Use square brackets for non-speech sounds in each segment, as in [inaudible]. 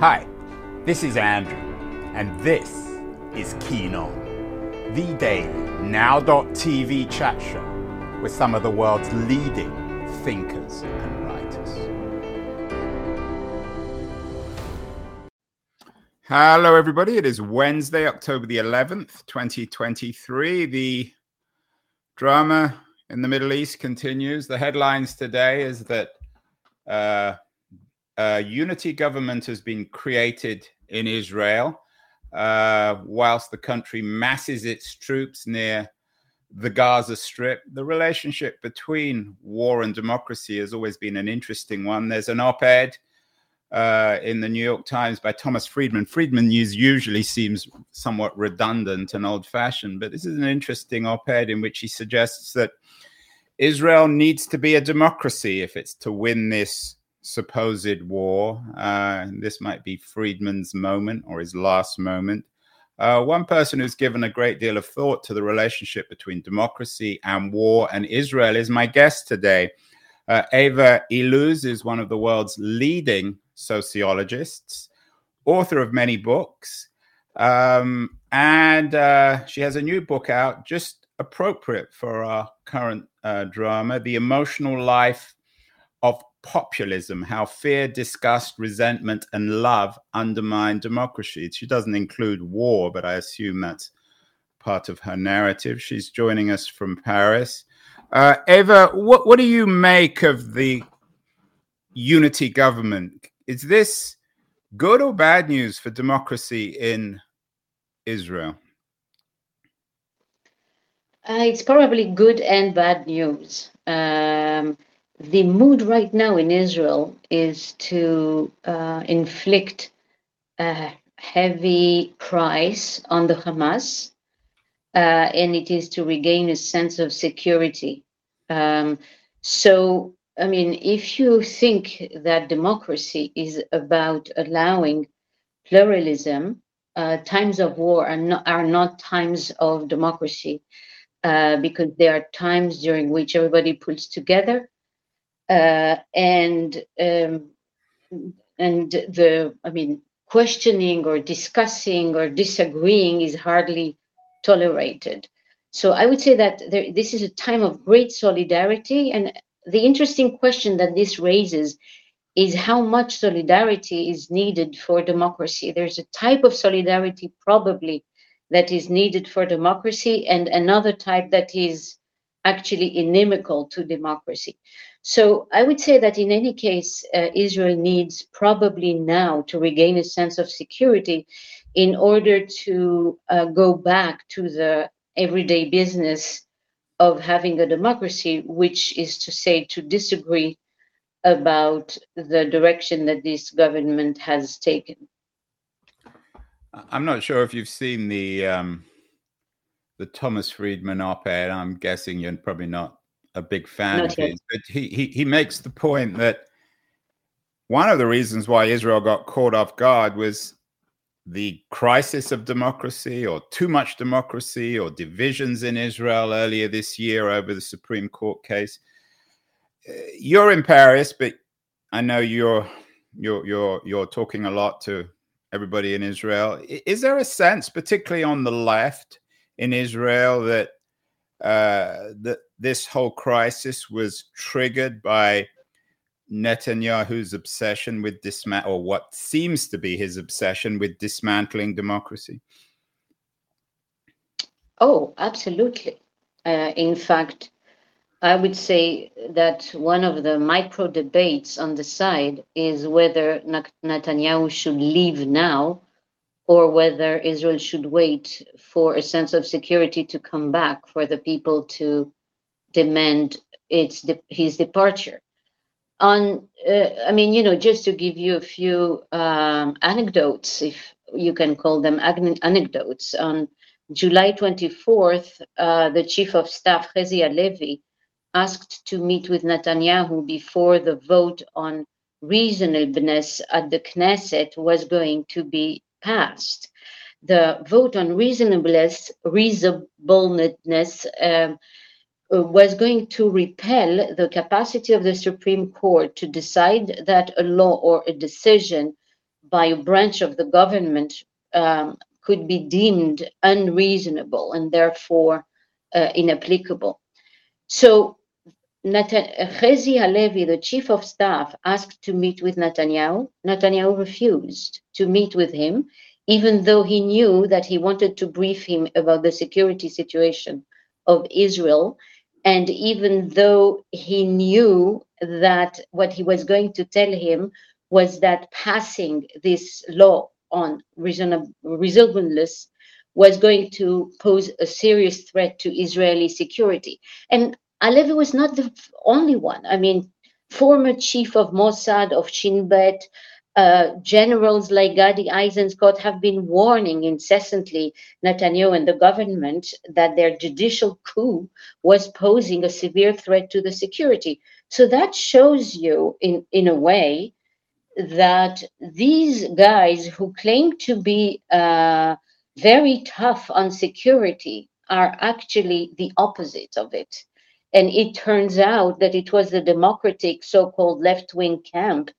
Hi, this is Andrew, and this is Keen On, the daily now.tv chat show with some of the world's leading thinkers and writers. Hello, everybody. It is Wednesday, October the 11th, 2023. The drama in the Middle East continues. The headlines today is that uh, a unity government has been created in Israel, uh, whilst the country masses its troops near the Gaza Strip. The relationship between war and democracy has always been an interesting one. There's an op ed uh, in the New York Times by Thomas Friedman. Friedman news usually seems somewhat redundant and old fashioned, but this is an interesting op ed in which he suggests that Israel needs to be a democracy if it's to win this supposed war. Uh, this might be Friedman's moment or his last moment. Uh, one person who's given a great deal of thought to the relationship between democracy and war and Israel is my guest today. Uh, Eva Illouz is one of the world's leading sociologists, author of many books, um, and uh, she has a new book out just appropriate for our current uh, drama The Emotional Life of populism, how fear, disgust, resentment, and love undermine democracy. She doesn't include war, but I assume that's part of her narrative. She's joining us from Paris. Uh, Eva, what, what do you make of the unity government? Is this good or bad news for democracy in Israel? Uh, it's probably good and bad news. Um, the mood right now in Israel is to uh, inflict a heavy price on the Hamas, uh, and it is to regain a sense of security. Um, so, I mean, if you think that democracy is about allowing pluralism, uh, times of war are not, are not times of democracy uh, because there are times during which everybody pulls together uh, and um, and the I mean questioning or discussing or disagreeing is hardly tolerated. So I would say that there, this is a time of great solidarity, and the interesting question that this raises is how much solidarity is needed for democracy. There's a type of solidarity probably that is needed for democracy, and another type that is actually inimical to democracy. So I would say that in any case, uh, Israel needs probably now to regain a sense of security in order to uh, go back to the everyday business of having a democracy, which is to say to disagree about the direction that this government has taken. I'm not sure if you've seen the um, the Thomas Friedman op-ed. I'm guessing you're probably not a big fan of his, but he, he he makes the point that one of the reasons why Israel got caught off guard was the crisis of democracy or too much democracy or divisions in Israel earlier this year over the Supreme Court case. Uh, you're in Paris, but I know you're you're you're you're talking a lot to everybody in Israel. Is there a sense, particularly on the left in Israel, that uh, that this whole crisis was triggered by Netanyahu's obsession with dismantling, or what seems to be his obsession with dismantling democracy? Oh, absolutely. Uh, in fact, I would say that one of the micro debates on the side is whether Netanyahu should leave now or whether Israel should wait for a sense of security to come back for the people to demand its de- his departure. On, uh, I mean, you know, just to give you a few um, anecdotes, if you can call them anecdotes. On July 24th, uh, the chief of staff, Herzi Halevi, asked to meet with Netanyahu before the vote on reasonableness at the Knesset was going to be passed. The vote on reasonableness, reasonableness um, was going to repel the capacity of the Supreme Court to decide that a law or a decision by a branch of the government um, could be deemed unreasonable and therefore uh, inapplicable. So Herzi Halevi, the chief of staff, asked to meet with Netanyahu. Netanyahu refused to meet with him, even though he knew that he wanted to brief him about the security situation of Israel, and even though he knew that what he was going to tell him was that passing this law on reasonableness was going to pose a serious threat to Israeli security. And Halevi was not the only one. I mean, former chief of Mossad, of Shin Bet, uh, generals like Gadi Eisenkot have been warning incessantly Netanyahu and the government that their judicial coup was posing a severe threat to the security. So that shows you, in, in a way, that these guys who claim to be uh, very tough on security are actually the opposite of it. And it turns out that it was the democratic so called left wing camp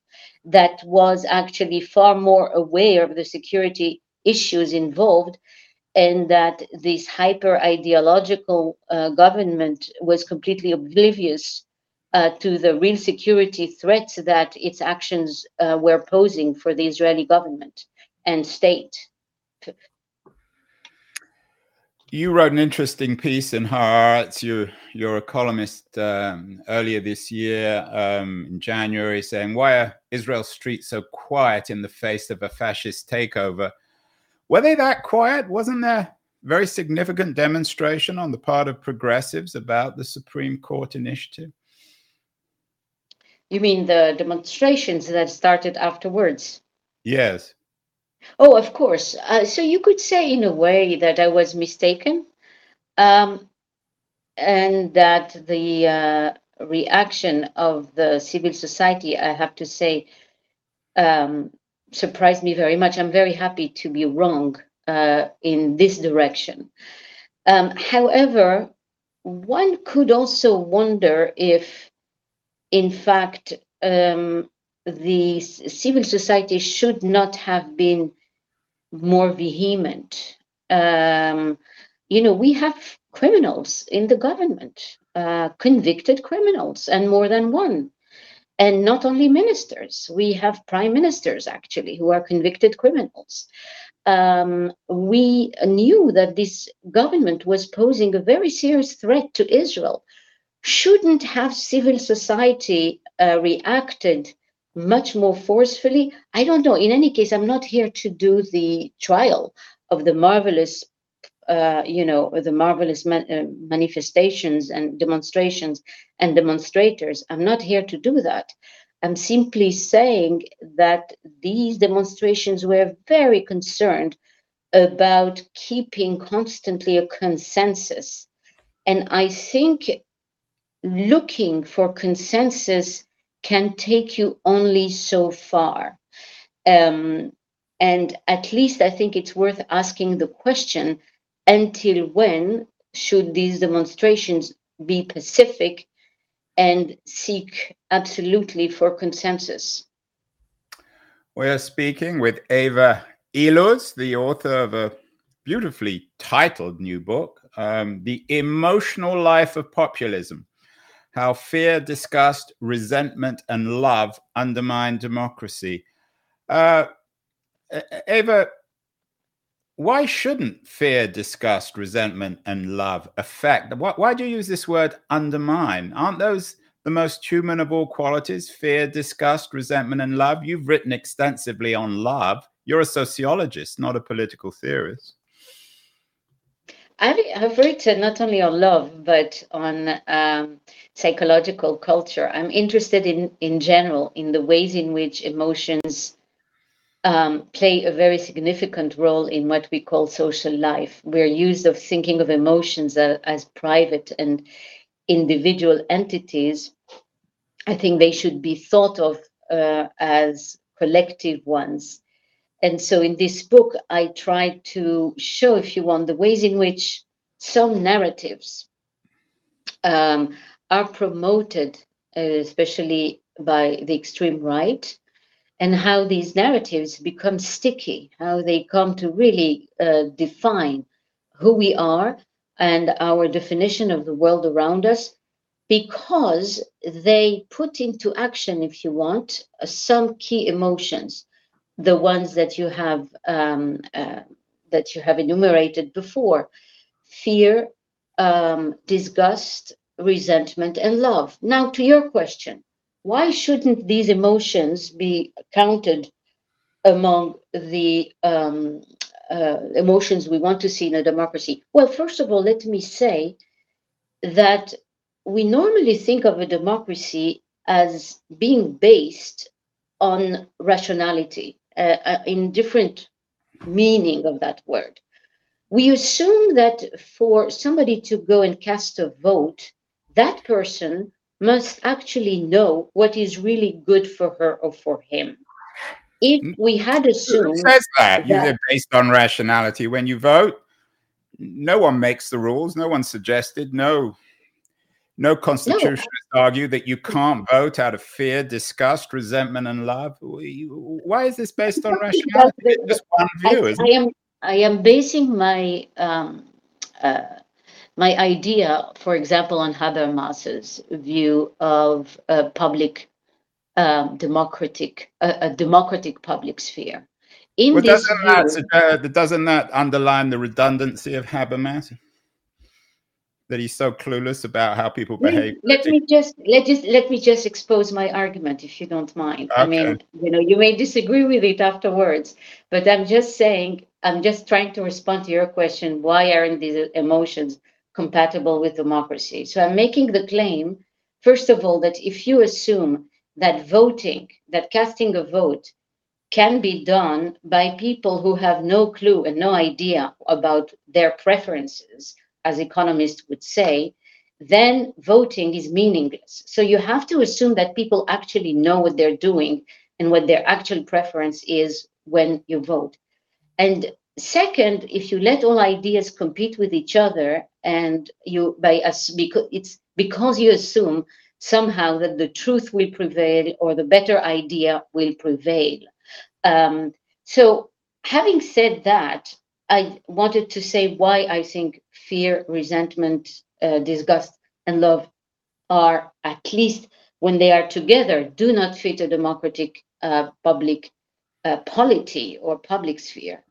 that was actually far more aware of the security issues involved, and that this hyper ideological uh, government was completely oblivious uh, to the real security threats that its actions uh, were posing for the Israeli government and state. You wrote an interesting piece in Haaretz. You, you're a columnist um, earlier this year um, in January saying, Why are Israel's streets so quiet in the face of a fascist takeover? Were they that quiet? Wasn't there very significant demonstration on the part of progressives about the Supreme Court initiative? You mean the demonstrations that started afterwards? Yes. Oh, of course. Uh, so you could say, in a way, that I was mistaken, um, and that the uh, reaction of the civil society, I have to say, um, surprised me very much. I'm very happy to be wrong uh, in this direction. Um, however, one could also wonder if, in fact, um, the civil society should not have been more vehement. Um, you know, we have criminals in the government, uh, convicted criminals, and more than one. And not only ministers, we have prime ministers actually who are convicted criminals. Um, we knew that this government was posing a very serious threat to Israel. Shouldn't have civil society uh, reacted much more forcefully. I don't know. In any case, I'm not here to do the trial of the marvelous, uh, you know, the marvelous ma- uh, manifestations and demonstrations and demonstrators. I'm not here to do that. I'm simply saying that these demonstrations were very concerned about keeping constantly a consensus. And I think looking for consensus can take you only so far. Um, and at least I think it's worth asking the question until when should these demonstrations be pacific and seek absolutely for consensus? We are speaking with Eva Illouz, the author of a beautifully titled new book, um, The Emotional Life of Populism how fear, disgust, resentment, and love undermine democracy. Uh, Eva, why shouldn't fear, disgust, resentment, and love affect? Why, why do you use this word undermine? Aren't those the most human of all qualities fear, disgust, resentment, and love? You've written extensively on love. You're a sociologist, not a political theorist. I've written not only on love, but on um, psychological culture. I'm interested in, in general, in the ways in which emotions um, play a very significant role in what we call social life. We're used of thinking of emotions as, as private and individual entities. I think they should be thought of uh, as collective ones and so in this book, I try to show, if you want, the ways in which some narratives um, are promoted, uh, especially by the extreme right, and how these narratives become sticky, how they come to really uh, define who we are and our definition of the world around us because they put into action, if you want, uh, some key emotions, the ones that you have um, uh, that you have enumerated before: fear, um, disgust, resentment, and love. Now, to your question, why shouldn't these emotions be counted among the um, uh, emotions we want to see in a democracy? Well, first of all, let me say that we normally think of a democracy as being based on rationality uh, uh, in different meaning of that word. We assume that for somebody to go and cast a vote, that person must actually know what is really good for her or for him. If mm. we had assumed Who says that, that you're based on rationality when you vote, no one makes the rules, no one suggested, no no constitutionalists no. argue that you can't vote out of fear, disgust, resentment, and love. Why is this based on rationality? Just one view. I, I am I am basing my um, uh, my idea, for example, on Habermas's view of a public um, democratic a, a, democratic public sphere. In well, doesn't view, that doesn't that underline the redundancy of Habermas? That he's so clueless about how people behave. Let me just let just let me just expose my argument, if you don't mind. Okay. I mean, you know, you may disagree with it afterwards, but I'm just saying, I'm just trying to respond to your question: Why aren't these emotions compatible with democracy? So I'm making the claim, first of all, that if you assume that voting, that casting a vote, can be done by people who have no clue and no idea about their preferences as economists would say, then voting is meaningless. So you have to assume that people actually know what they're doing and what their actual preference is when you vote. And second, if you let all ideas compete with each other and you by us because it's because you assume somehow that the truth will prevail or the better idea will prevail. Um, so having said that, I wanted to say why I think fear, resentment, uh, disgust, and love are, at least when they are together, do not fit a democratic uh, public uh, polity or public sphere.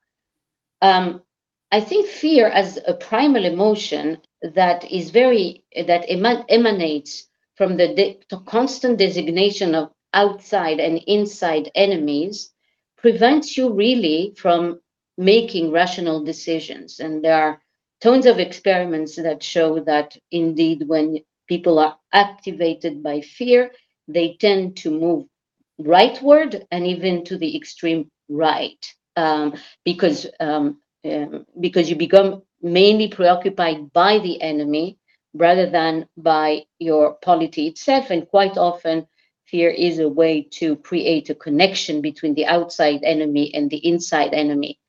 Um, I think fear as a primal emotion that is very, that emanates from the de- constant designation of outside and inside enemies prevents you really from making rational decisions. And there are tons of experiments that show that indeed, when people are activated by fear, they tend to move rightward and even to the extreme right. Um, because um, um, because you become mainly preoccupied by the enemy rather than by your polity itself. And quite often fear is a way to create a connection between the outside enemy and the inside enemy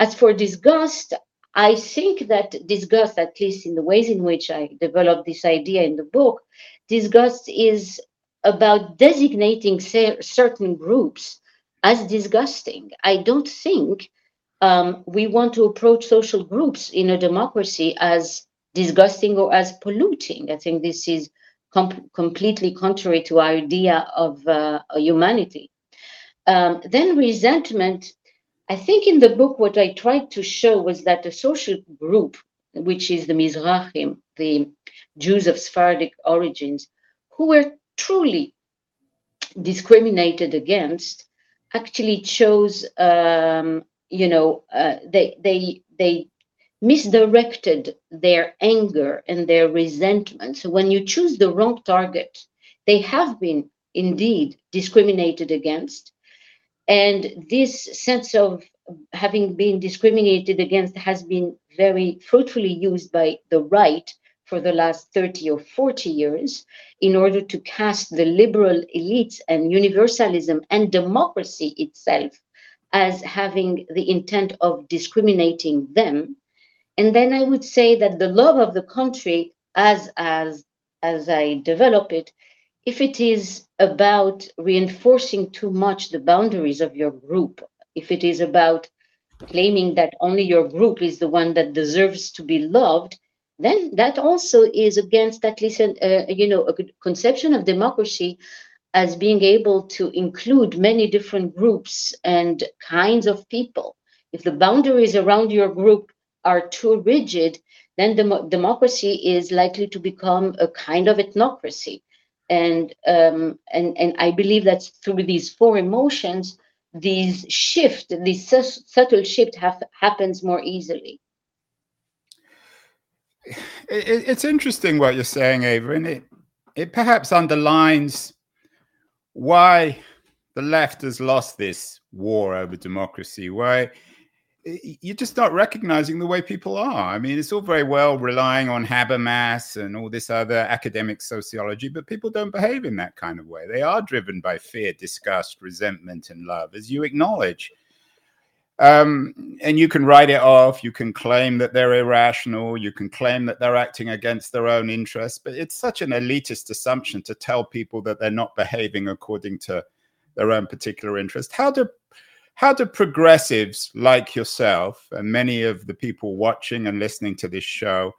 as for disgust, I think that disgust, at least in the ways in which I developed this idea in the book, disgust is about designating certain groups as disgusting. I don't think um, we want to approach social groups in a democracy as disgusting or as polluting. I think this is com- completely contrary to our idea of uh, humanity. Um, then resentment I think in the book, what I tried to show was that a social group, which is the Mizrahim, the Jews of Sephardic origins, who were truly discriminated against, actually chose, um, you know, uh, they they they misdirected their anger and their resentment. So when you choose the wrong target, they have been indeed discriminated against and this sense of having been discriminated against has been very fruitfully used by the right for the last 30 or 40 years in order to cast the liberal elites and universalism and democracy itself as having the intent of discriminating them. And then I would say that the love of the country, as as as I develop it, if it is about reinforcing too much the boundaries of your group, if it is about claiming that only your group is the one that deserves to be loved, then that also is against at least uh, you know a conception of democracy as being able to include many different groups and kinds of people. If the boundaries around your group are too rigid, then dem- democracy is likely to become a kind of ethnocracy. And, um, and, and I believe that through these four emotions, these shift, this su- subtle shift happens more easily. It, it's interesting what you're saying, Ava, and it, it perhaps underlines why the left has lost this war over democracy, why you're just not recognizing the way people are. I mean, it's all very well relying on Habermas and all this other academic sociology, but people don't behave in that kind of way. They are driven by fear, disgust, resentment, and love, as you acknowledge. Um, and you can write it off. You can claim that they're irrational. You can claim that they're acting against their own interests. But it's such an elitist assumption to tell people that they're not behaving according to their own particular interest. How do how do progressives like yourself and many of the people watching and listening to this show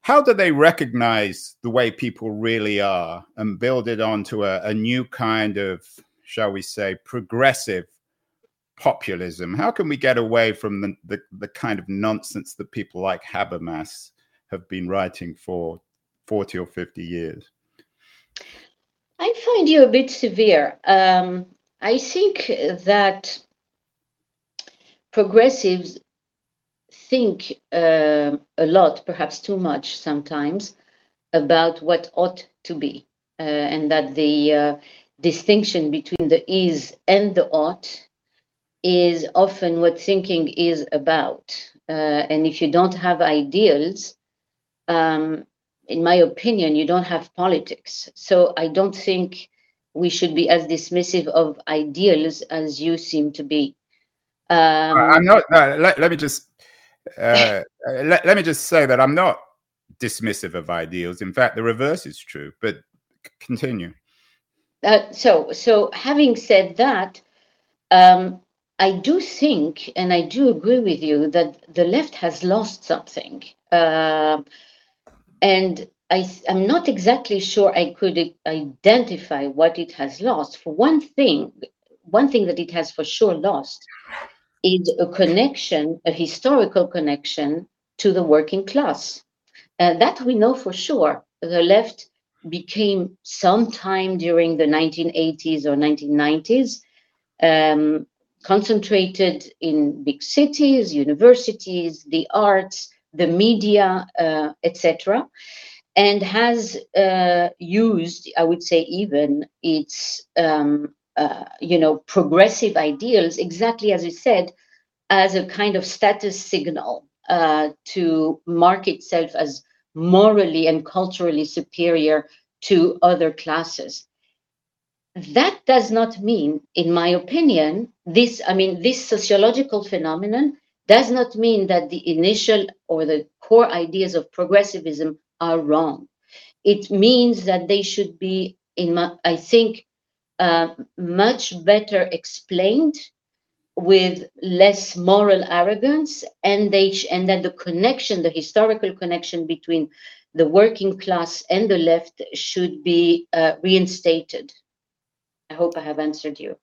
how do they recognize the way people really are and build it onto a, a new kind of shall we say progressive populism? How can we get away from the, the, the kind of nonsense that people like habermas have been writing for 40 or 50 years? I find you a bit severe. Um, I think that progressives think uh, a lot, perhaps too much sometimes, about what ought to be, uh, and that the uh, distinction between the is and the ought is often what thinking is about. Uh, and if you don't have ideals, um, in my opinion, you don't have politics. So I don't think we should be as dismissive of ideals as you seem to be. Um, I'm not. No, let, let me just uh, [laughs] let, let me just say that I'm not dismissive of ideals. In fact, the reverse is true. But continue. Uh, so, so having said that, um, I do think, and I do agree with you that the left has lost something, uh, and I, am not exactly sure I could identify what it has lost. For one thing, one thing that it has for sure lost is a connection, a historical connection to the working class. Uh, that we know for sure. The left became sometime during the 1980s or 1990s um, concentrated in big cities, universities, the arts, the media, uh, etc and has uh, used, I would say, even its um, uh, you know progressive ideals, exactly as you said, as a kind of status signal uh, to mark itself as morally and culturally superior to other classes. That does not mean, in my opinion, this, I mean, this sociological phenomenon does not mean that the initial or the core ideas of progressivism are wrong. It means that they should be, in my, I think, uh, much better explained with less moral arrogance, and they and that the connection, the historical connection between the working class and the left should be uh, reinstated. I hope I have answered you.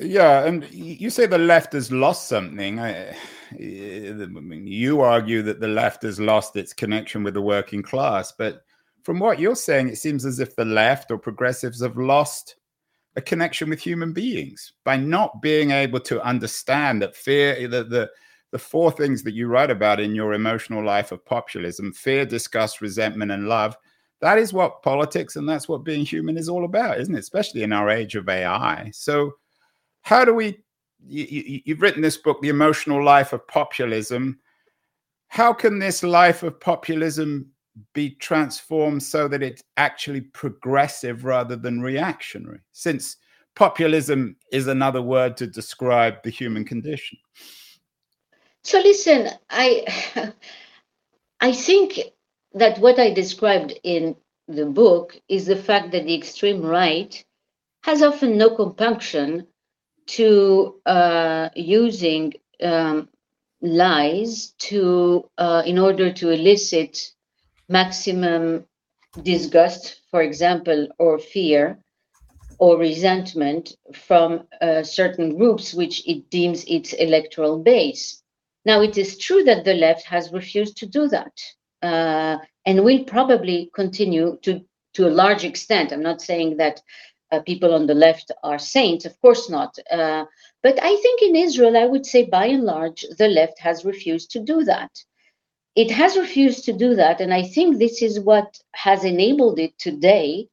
Yeah, and you say the left has lost something. I, you argue that the left has lost its connection with the working class, but from what you're saying, it seems as if the left or progressives have lost a connection with human beings by not being able to understand that fear, the, the, the four things that you write about in your emotional life of populism fear, disgust, resentment, and love. That is what politics and that's what being human is all about, isn't it? Especially in our age of AI. So, how do we you, you've written this book the emotional life of populism how can this life of populism be transformed so that it's actually progressive rather than reactionary since populism is another word to describe the human condition. So listen i [laughs] i think that what i described in the book is the fact that the extreme right has often no compunction to uh, using um, lies to uh, in order to elicit maximum disgust, for example, or fear or resentment from uh, certain groups which it deems its electoral base. Now, it is true that the left has refused to do that uh, and will probably continue to, to a large extent. I'm not saying that uh, people on the left are saints, of course not. Uh, but I think in Israel, I would say by and large, the left has refused to do that. It has refused to do that. And I think this is what has enabled it today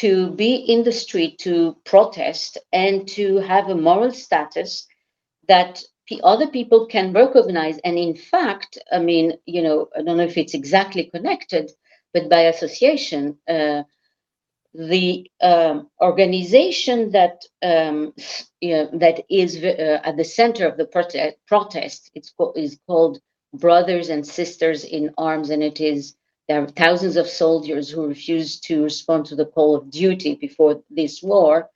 to be in the street to protest and to have a moral status that other people can recognize. And in fact, I mean, you know, I don't know if it's exactly connected, but by association, uh, the um, organization that um, you know, that is uh, at the center of the prote- protest it's is called Brothers and Sisters in Arms, and it is there are thousands of soldiers who refuse to respond to the call of duty before this war.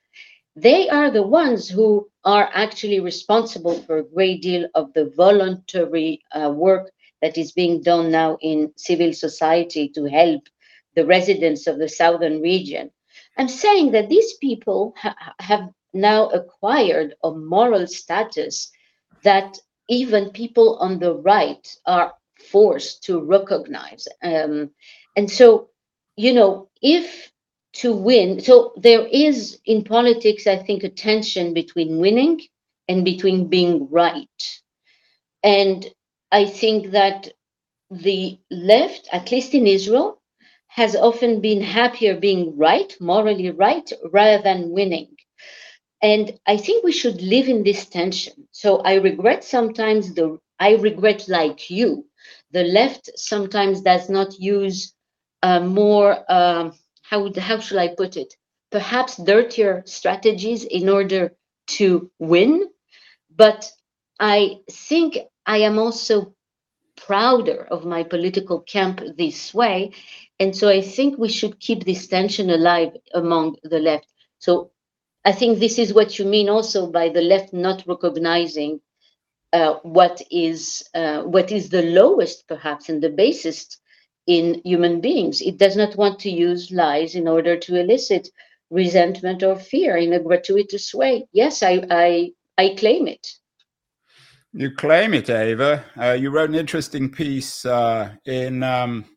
They are the ones who are actually responsible for a great deal of the voluntary uh, work that is being done now in civil society to help the residents of the southern region. I'm saying that these people ha- have now acquired a moral status that even people on the right are forced to recognize. Um, and so, you know, if to win, so there is in politics, I think, a tension between winning and between being right. And I think that the left, at least in Israel, has often been happier being right, morally right, rather than winning. And I think we should live in this tension. So I regret sometimes the, I regret like you, the left sometimes does not use uh, more, um, how, how should I put it? Perhaps dirtier strategies in order to win. But I think I am also prouder of my political camp this way and so I think we should keep this tension alive among the left. So I think this is what you mean also by the left not recognizing uh, what is uh, what is the lowest, perhaps, and the basest in human beings. It does not want to use lies in order to elicit resentment or fear in a gratuitous way. Yes, I I, I claim it. You claim it, Ava. Uh, you wrote an interesting piece uh, in. Um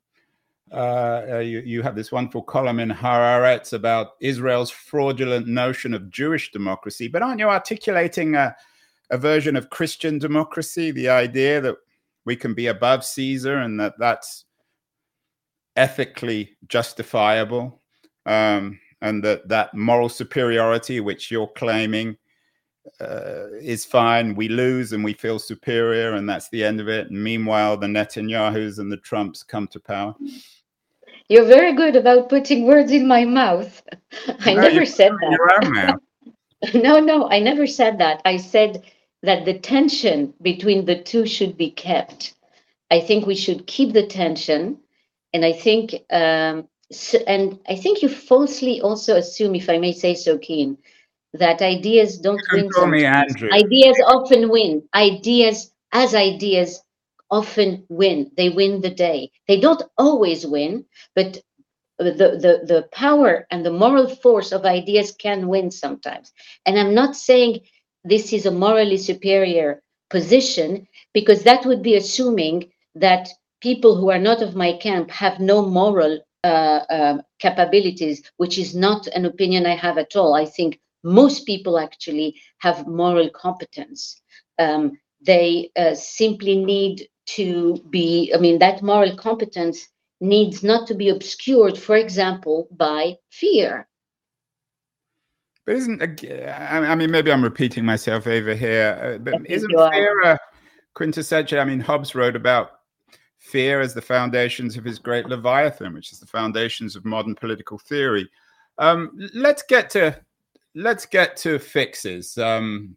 uh, uh, you, you, have this wonderful column in Haaretz about Israel's fraudulent notion of Jewish democracy, but aren't you articulating a, a, version of Christian democracy? The idea that we can be above Caesar and that that's ethically justifiable, um, and that that moral superiority which you're claiming uh, is fine. We lose and we feel superior, and that's the end of it. And meanwhile, the Netanyahus and the Trumps come to power. You're very good about putting words in my mouth. [laughs] I no, never said that. [laughs] no, no, I never said that. I said that the tension between the two should be kept. I think we should keep the tension. And I think, um, and I think you falsely also assume, if I may say so, Keen, that ideas don't win. Me, Andrew. Ideas often win. Ideas, as ideas, often win. They win the day. They don't always win, but the, the, the power and the moral force of ideas can win sometimes. And I'm not saying this is a morally superior position, because that would be assuming that people who are not of my camp have no moral uh, uh, capabilities, which is not an opinion I have at all. I think most people actually have moral competence. Um, they uh, simply need to be, I mean, that moral competence needs not to be obscured, for example, by fear. But isn't, I mean, maybe I'm repeating myself over here, uh, but isn't fear a quintessential? I mean, Hobbes wrote about fear as the foundations of his great Leviathan, which is the foundations of modern political theory. Um, let's get to let's get to fixes. Um,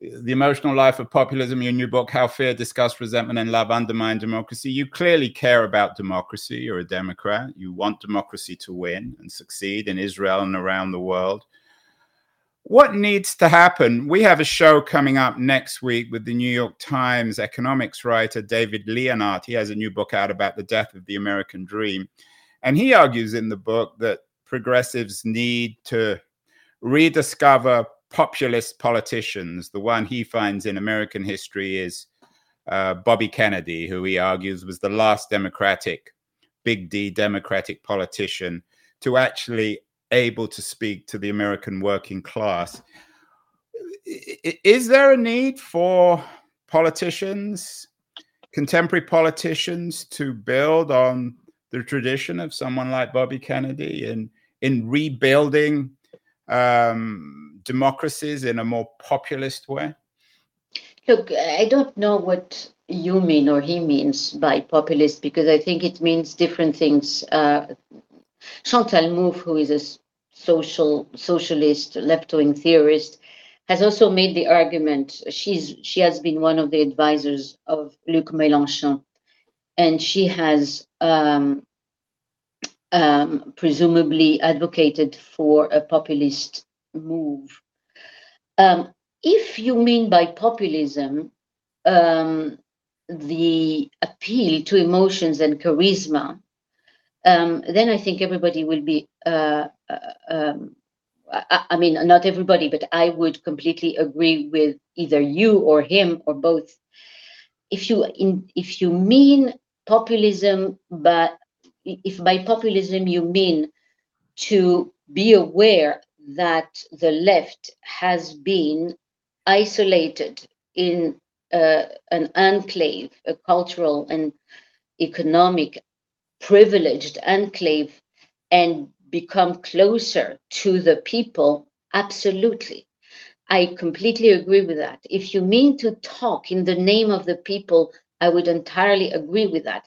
the emotional life of populism, your new book, How Fear, Disgust, Resentment, and Love Undermine Democracy. You clearly care about democracy. You're a Democrat. You want democracy to win and succeed in Israel and around the world. What needs to happen? We have a show coming up next week with the New York Times economics writer David Leonhardt. He has a new book out about the death of the American dream. And he argues in the book that progressives need to rediscover populist politicians. The one he finds in American history is uh, Bobby Kennedy, who he argues was the last Democratic, big D Democratic politician to actually able to speak to the American working class. Is there a need for politicians, contemporary politicians, to build on the tradition of someone like Bobby Kennedy in in rebuilding um, democracies in a more populist way? Look, I don't know what you mean or he means by populist because I think it means different things. Uh, Chantal Mouffe, who is a social socialist left-wing theorist, has also made the argument. She's she has been one of the advisors of Luc Mélenchon, and she has um, um, presumably advocated for a populist move. Um, if you mean by populism um, the appeal to emotions and charisma, um, then I think everybody will be. Uh, uh, um, I, I, mean, not everybody, but I would completely agree with either you or him or both. If you in, if you mean populism, but if by populism you mean to be aware that the left has been isolated in uh, an enclave, a cultural and economic privileged enclave, and become closer to the people, absolutely. I completely agree with that. If you mean to talk in the name of the people, I would entirely agree with that.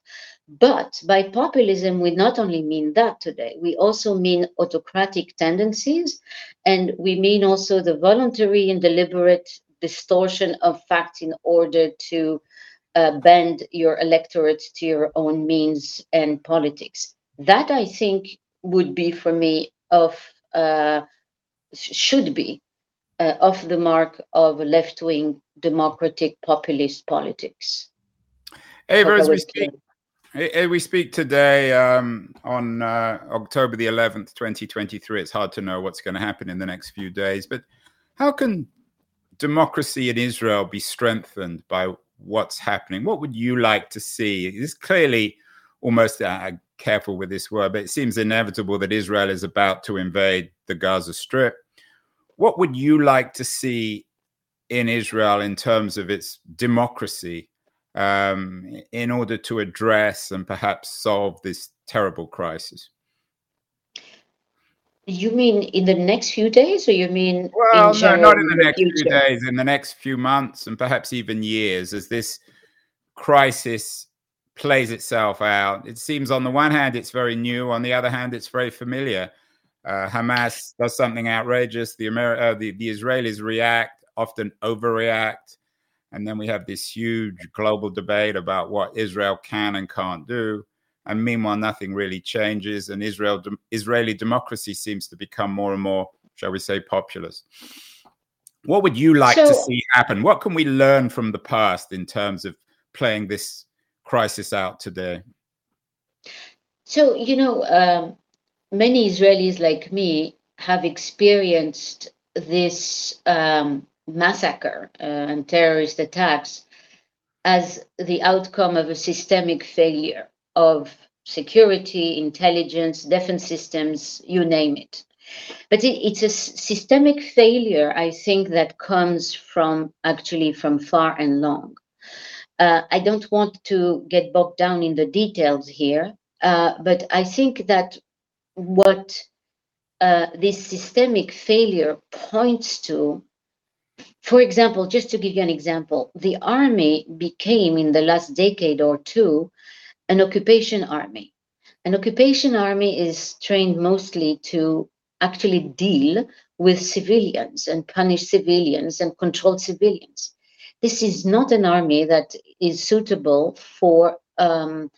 But by populism, we not only mean that today, we also mean autocratic tendencies, and we mean also the voluntary and deliberate distortion of facts in order to uh, bend your electorate to your own means and politics. That I think would be for me of uh, should be uh, off the mark of left wing democratic populist politics. Ava, as we speak, we speak today um, on uh, October the 11th, 2023. It's hard to know what's going to happen in the next few days, but how can democracy in Israel be strengthened by what's happening? What would you like to see? It's clearly almost uh, careful with this word, but it seems inevitable that Israel is about to invade the Gaza Strip. What would you like to see in Israel in terms of its democracy um, in order to address and perhaps solve this terrible crisis? You mean in the next few days, or you mean? Well, no, not in the next future? few days, in the next few months, and perhaps even years, as this crisis plays itself out. It seems, on the one hand, it's very new; on the other hand, it's very familiar. Uh, Hamas does something outrageous. The, Amer- uh, the the Israelis react, often overreact. And then we have this huge global debate about what Israel can and can't do. And meanwhile, nothing really changes. And Israel, Israeli democracy seems to become more and more, shall we say, populist. What would you like so, to see happen? What can we learn from the past in terms of playing this crisis out today? So, you know, um, many Israelis like me have experienced this um, massacre uh, and terrorist attacks as the outcome of a systemic failure of security, intelligence, defense systems, you name it. But it, it's a systemic failure, I think, that comes from actually from far and long. Uh, I don't want to get bogged down in the details here, uh, but I think that what uh, this systemic failure points to for example, just to give you an example, the army became in the last decade or two an occupation army. An occupation army is trained mostly to actually deal with civilians and punish civilians and control civilians. This is not an army that is suitable for, um,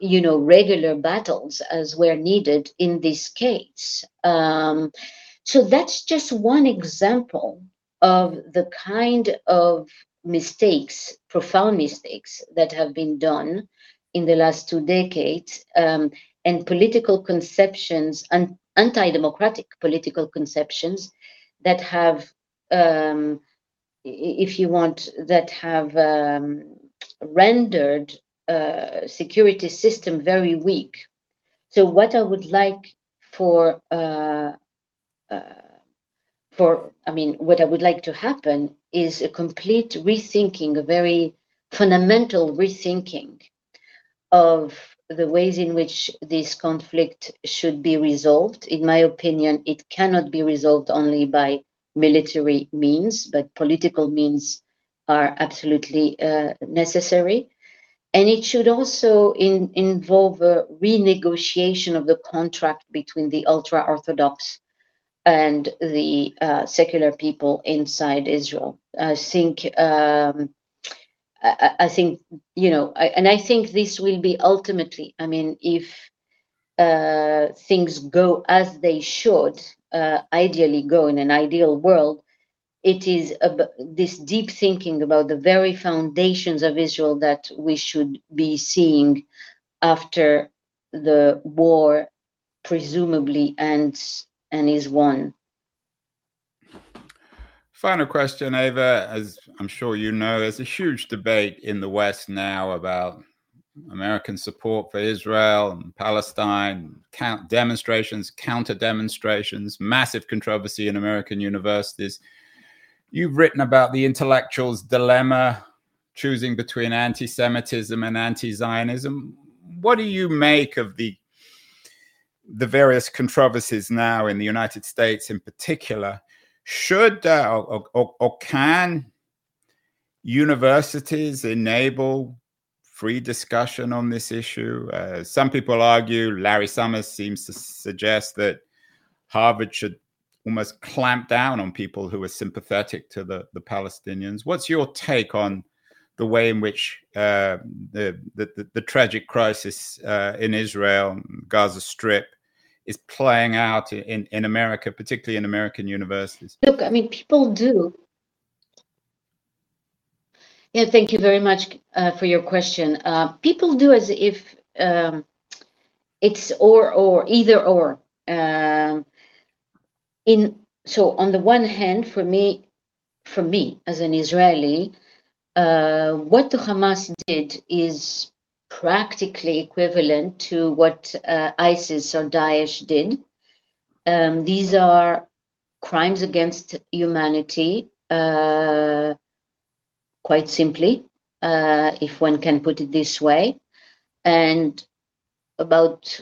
you know, regular battles as were needed in this case. Um, so that's just one example of the kind of mistakes, profound mistakes that have been done in the last two decades, um, and political conceptions and anti-democratic political conceptions that have, um, if you want, that have um, rendered uh, security system very weak. So what I would like for uh, uh, for I mean, what I would like to happen is a complete rethinking, a very fundamental rethinking of the ways in which this conflict should be resolved. In my opinion, it cannot be resolved only by military means, but political means are absolutely uh, necessary. And it should also in, involve a renegotiation of the contract between the ultra Orthodox and the uh, secular people inside Israel. I think um, I, I, think you know, I, and I think this will be ultimately. I mean, if uh, things go as they should, uh, ideally go in an ideal world, it is this deep thinking about the very foundations of Israel that we should be seeing after the war, presumably ends and is won. Final question, Eva. As I'm sure you know, there's a huge debate in the West now about American support for Israel and Palestine, count demonstrations, counter demonstrations, massive controversy in American universities. You've written about the intellectual's dilemma, choosing between anti Semitism and anti Zionism. What do you make of the the various controversies now in the United States, in particular, should uh, or, or, or can universities enable free discussion on this issue? Uh, some people argue, Larry Summers seems to suggest that Harvard should almost clamp down on people who are sympathetic to the, the Palestinians. What's your take on the way in which uh, the, the, the, tragic crisis uh, in Israel, Gaza Strip, is playing out in, in America, particularly in American universities? Look, I mean, people do. Yeah, thank you very much uh, for your question. Uh, people do as if um, it's or or either or. Um, in so on the one hand, for me, for me as an Israeli, uh, what the Hamas did is practically equivalent to what uh, ISIS or Daesh did. Um, these are crimes against humanity, uh, quite simply, uh, if one can put it this way. And about,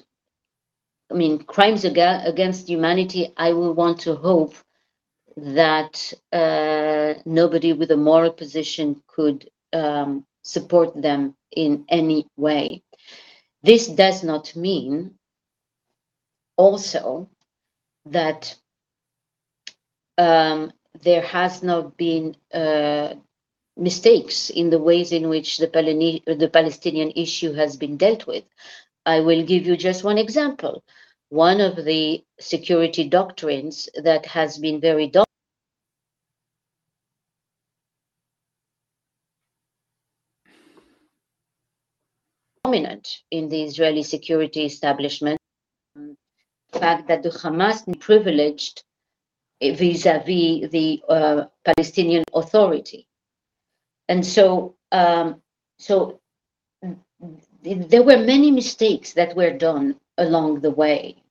I mean, crimes ag- against humanity, I will want to hope that uh, nobody with a moral position could um, support them in any way. This does not mean also that um, there has not been uh, mistakes in the ways in which the, Palini- the Palestinian issue has been dealt with. I will give you just one example. One of the security doctrines that has been very dominant in the Israeli security establishment. The fact that the Hamas privileged vis-a-vis the uh, Palestinian Authority, and so um, so there were many mistakes that were done along the way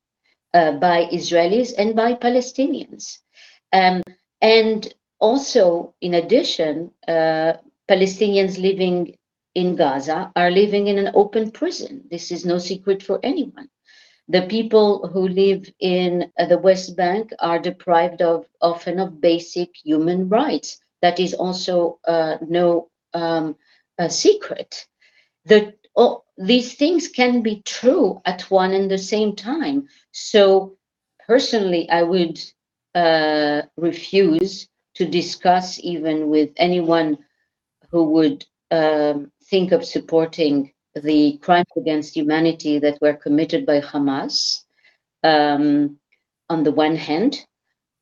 uh, by Israelis and by Palestinians, um, and also in addition, uh, Palestinians living in Gaza are living in an open prison. This is no secret for anyone. The people who live in uh, the West Bank are deprived of often of basic human rights. That is also uh, no um, secret. The, oh, these things can be true at one and the same time. So, personally, I would uh, refuse to discuss even with anyone who would um, think of supporting the crimes against humanity that were committed by Hamas. Um, on the one hand,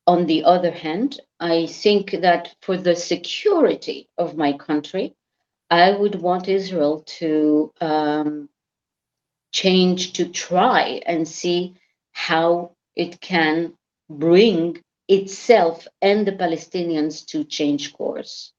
on the other hand, I think that for the security of my country, I would want Israel to um, change, to try and see how it can bring itself and the Palestinians to change course.